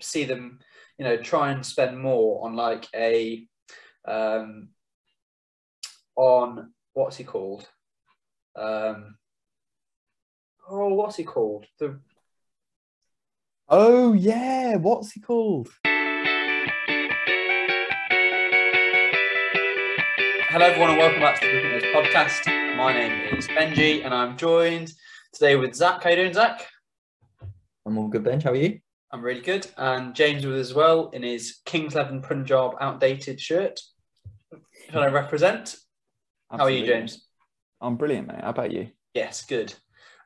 see them, you know, try and spend more on like a um, on what's he called? Um, oh, what's he called? The Oh yeah, what's he called? Hello, everyone, and welcome back to the Cricket Nerds podcast. My name is Benji, and I'm joined today with Zach. How you doing, Zach? I'm all good, Benj. How are you? I'm really good, and James with us as well in his Kings Eleven Punjab outdated shirt. Can I represent? How are you, James? I'm brilliant, mate. How about you? Yes, good.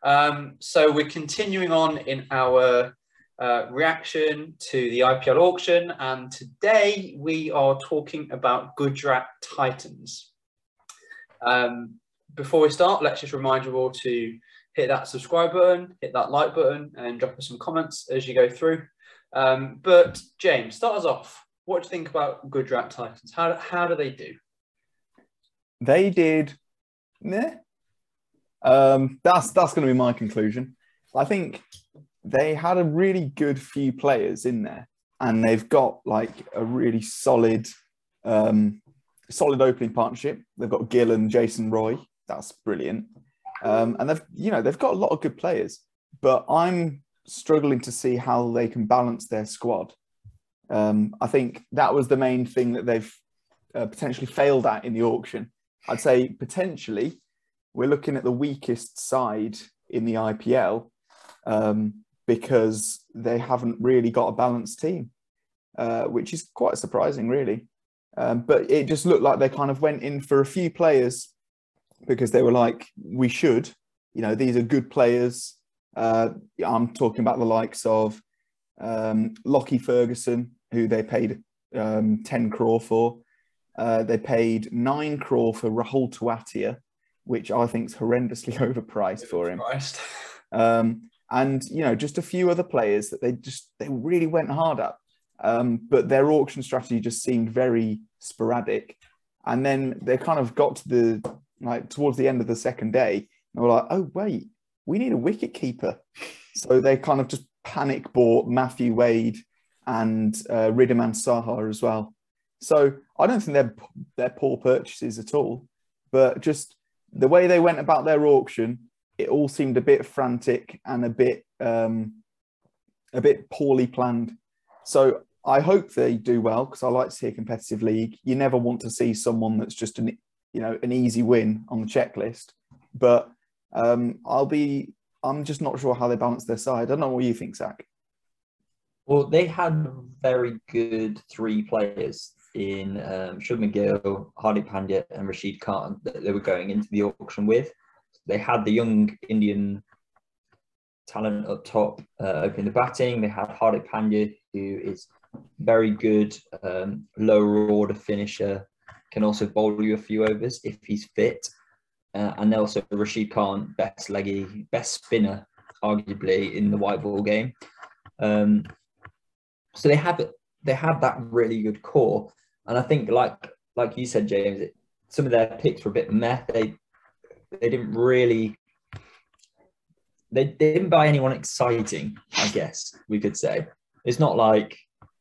Um, so we're continuing on in our uh, reaction to the IPL auction, and today we are talking about Gujarat Titans. Um, before we start, let's just remind you all to hit that subscribe button, hit that like button, and drop us some comments as you go through. Um, but James, start us off. What do you think about good Gujarat Titans? How, how do they do? They did. Nah. Um, that's that's going to be my conclusion. I think they had a really good few players in there, and they've got like a really solid, um, solid opening partnership. They've got Gill and Jason Roy. That's brilliant. Um, and they've you know they've got a lot of good players, but I'm struggling to see how they can balance their squad. Um, I think that was the main thing that they've uh, potentially failed at in the auction. I'd say potentially we're looking at the weakest side in the IPL um, because they haven't really got a balanced team, uh, which is quite surprising, really. Um, but it just looked like they kind of went in for a few players because they were like, we should, you know, these are good players. Uh, I'm talking about the likes of um, Lockie Ferguson, who they paid um, 10 crore for. Uh, they paid nine crore for Rahul Tewatia, which I think is horrendously overpriced for him. Um, and you know, just a few other players that they just they really went hard at. Um, but their auction strategy just seemed very sporadic. And then they kind of got to the like towards the end of the second day, and were like, oh wait, we need a wicket keeper. So they kind of just panic bought Matthew Wade and uh, Wriddhiman Saha as well. So I don't think they're they're poor purchases at all, but just the way they went about their auction, it all seemed a bit frantic and a bit um, a bit poorly planned. So I hope they do well because I like to see a competitive league. You never want to see someone that's just an you know an easy win on the checklist, but um, I'll be I'm just not sure how they balance their side. I don't know what you think, Zach. Well, they had very good three players in um, Shubman Gill, Hardik Pandya, and Rashid Khan that they were going into the auction with. They had the young Indian talent up top uh, opening the batting. They had Hardik Pandya, who is very good um, lower order finisher, can also bowl you a few overs if he's fit. Uh, and also Rashid Khan, best leggy, best spinner, arguably in the white ball game. Um, so they have they have that really good core, and I think like like you said, James, it, some of their picks were a bit meh. They they didn't really they, they didn't buy anyone exciting. I guess we could say it's not like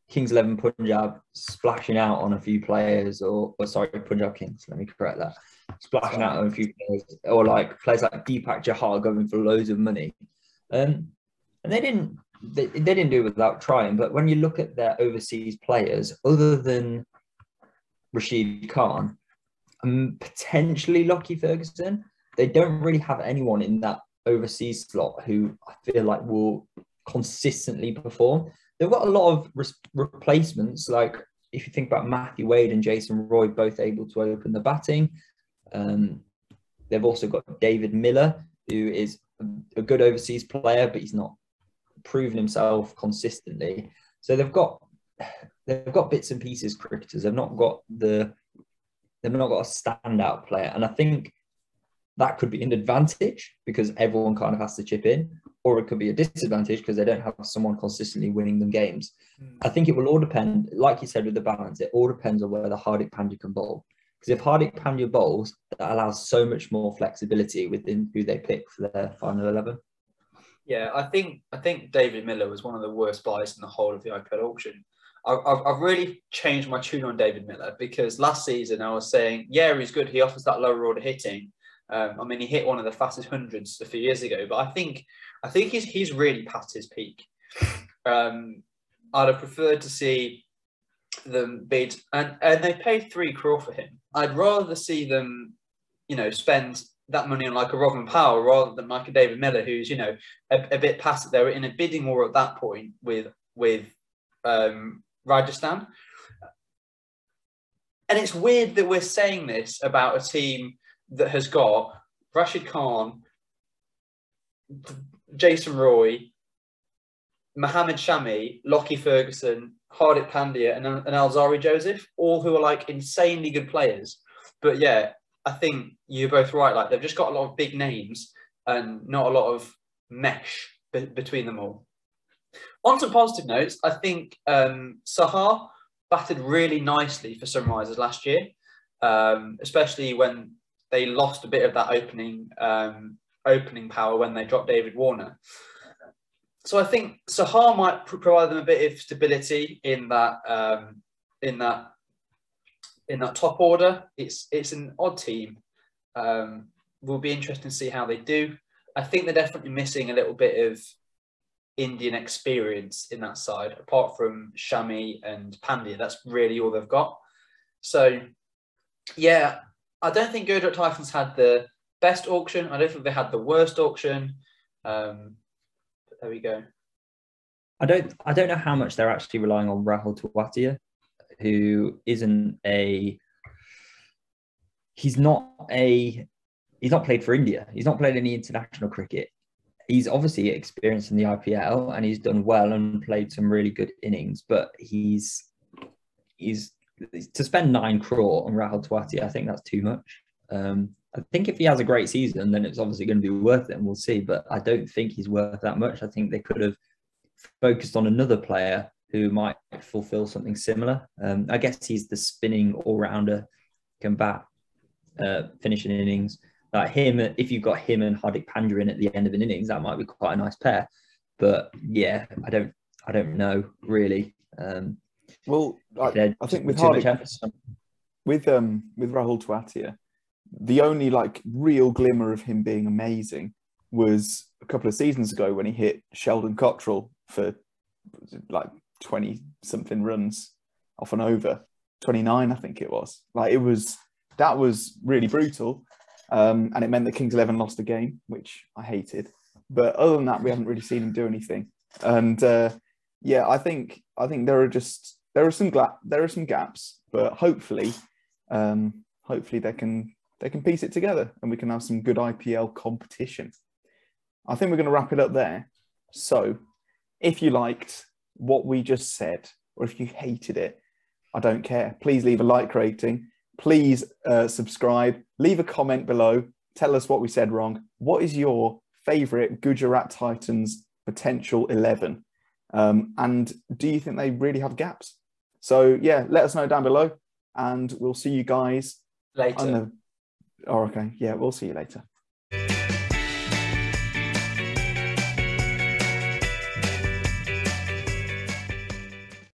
Kings Eleven Punjab splashing out on a few players, or, or sorry, Punjab Kings. Let me correct that. Splashing out on a few players, or like players like Deepak Chahar going for loads of money. Um, and they didn't they, they didn't do it without trying. But when you look at their overseas players, other than Rashid Khan, and potentially Lockie Ferguson, they don't really have anyone in that overseas slot who I feel like will consistently perform. They've got a lot of res- replacements. Like if you think about Matthew Wade and Jason Roy, both able to open the batting. Um, they've also got David Miller, who is a good overseas player, but he's not proven himself consistently. So they've got they've got bits and pieces cricketers. They've not got the they've not got a standout player, and I think that could be an advantage because everyone kind of has to chip in, or it could be a disadvantage because they don't have someone consistently winning them games. Hmm. I think it will all depend, like you said, with the balance. It all depends on whether Hardik Pandya can bowl. Because if Hardik Pandya bowls, that allows so much more flexibility within who they pick for their final eleven. Yeah, I think I think David Miller was one of the worst buys in the whole of the IPL auction. I've, I've really changed my tune on David Miller because last season I was saying, yeah, he's good. He offers that lower order hitting. Um, I mean, he hit one of the fastest hundreds a few years ago, but I think I think he's he's really past his peak. Um, I'd have preferred to see them bid, and and they paid three crore for him. I'd rather see them, you know, spend that money on like a Rovman Powell rather than like a David Miller, who's you know a, a bit past it. They were in a bidding war at that point with with um, Rajasthan. And it's weird that we're saying this about a team that has got Rashid Khan, Jason Roy, Mohamed Shami, Lockie Ferguson, Hardik Pandya, and, and Alzarri Joseph, all who are like insanely good players. But yeah, I think you're both right. Like they've just got a lot of big names and not a lot of mesh be- between them all. On some positive notes, I think um, Saha batted really nicely for Sunrisers last year, um, especially when they lost a bit of that opening um, opening power when they dropped David Warner. So I think Saha might provide them a bit of stability in that um, in that in that top order. It's it's an odd team. Um, will be interesting to see how they do. I think they're definitely missing a little bit of Indian experience in that side, apart from Shami and Pandya. That's really all they've got. So, yeah, I don't think Gujarat Titans had the best auction. I don't think they had the worst auction. Um, there we go. I don't. I don't know how much they're actually relying on Rahul Tewatia, who isn't a. He's not a. He's not played for India. He's not played any international cricket he's obviously experienced in the IPL and he's done well and played some really good innings, but he's he's to spend nine crore on Rahul Tewatia, I think that's too much. Um, I think if he has a great season, then it's obviously going to be worth it, and we'll see. But I don't think he's worth that much. I think they could have focused on another player who might fulfill something similar. Um, I guess he's the spinning all rounder, can bat, uh, finishing innings like him, if you've got him and Hardik Pandya in at the end of an innings, that might be quite a nice pair. But yeah, I don't, I don't know really. Um, well, I, I think with Hardik, with um with Rahul Tewatia, the only like real glimmer of him being amazing was a couple of seasons ago when he hit Sheldon Cottrell for like 20 something runs off and over 29 I think it was like it was that was really brutal um, and it meant that Kings Eleven lost the game, which I hated. But other than that, we haven't really seen him do anything. And uh, yeah, I think I think there are just there are some gla- there are some gaps, but hopefully, um, hopefully they can they can piece it together and we can have some good IPL competition. I think we're going to wrap it up there. So, if you liked what we just said, or if you hated it, I don't care. Please leave a like rating please uh, subscribe, leave a comment below, tell us what we said wrong. What is your favorite Gujarat Titans potential 11? Um, and do you think they really have gaps? So, yeah, let us know down below and we'll see you guys later. The... Oh, okay. Yeah, we'll see you later.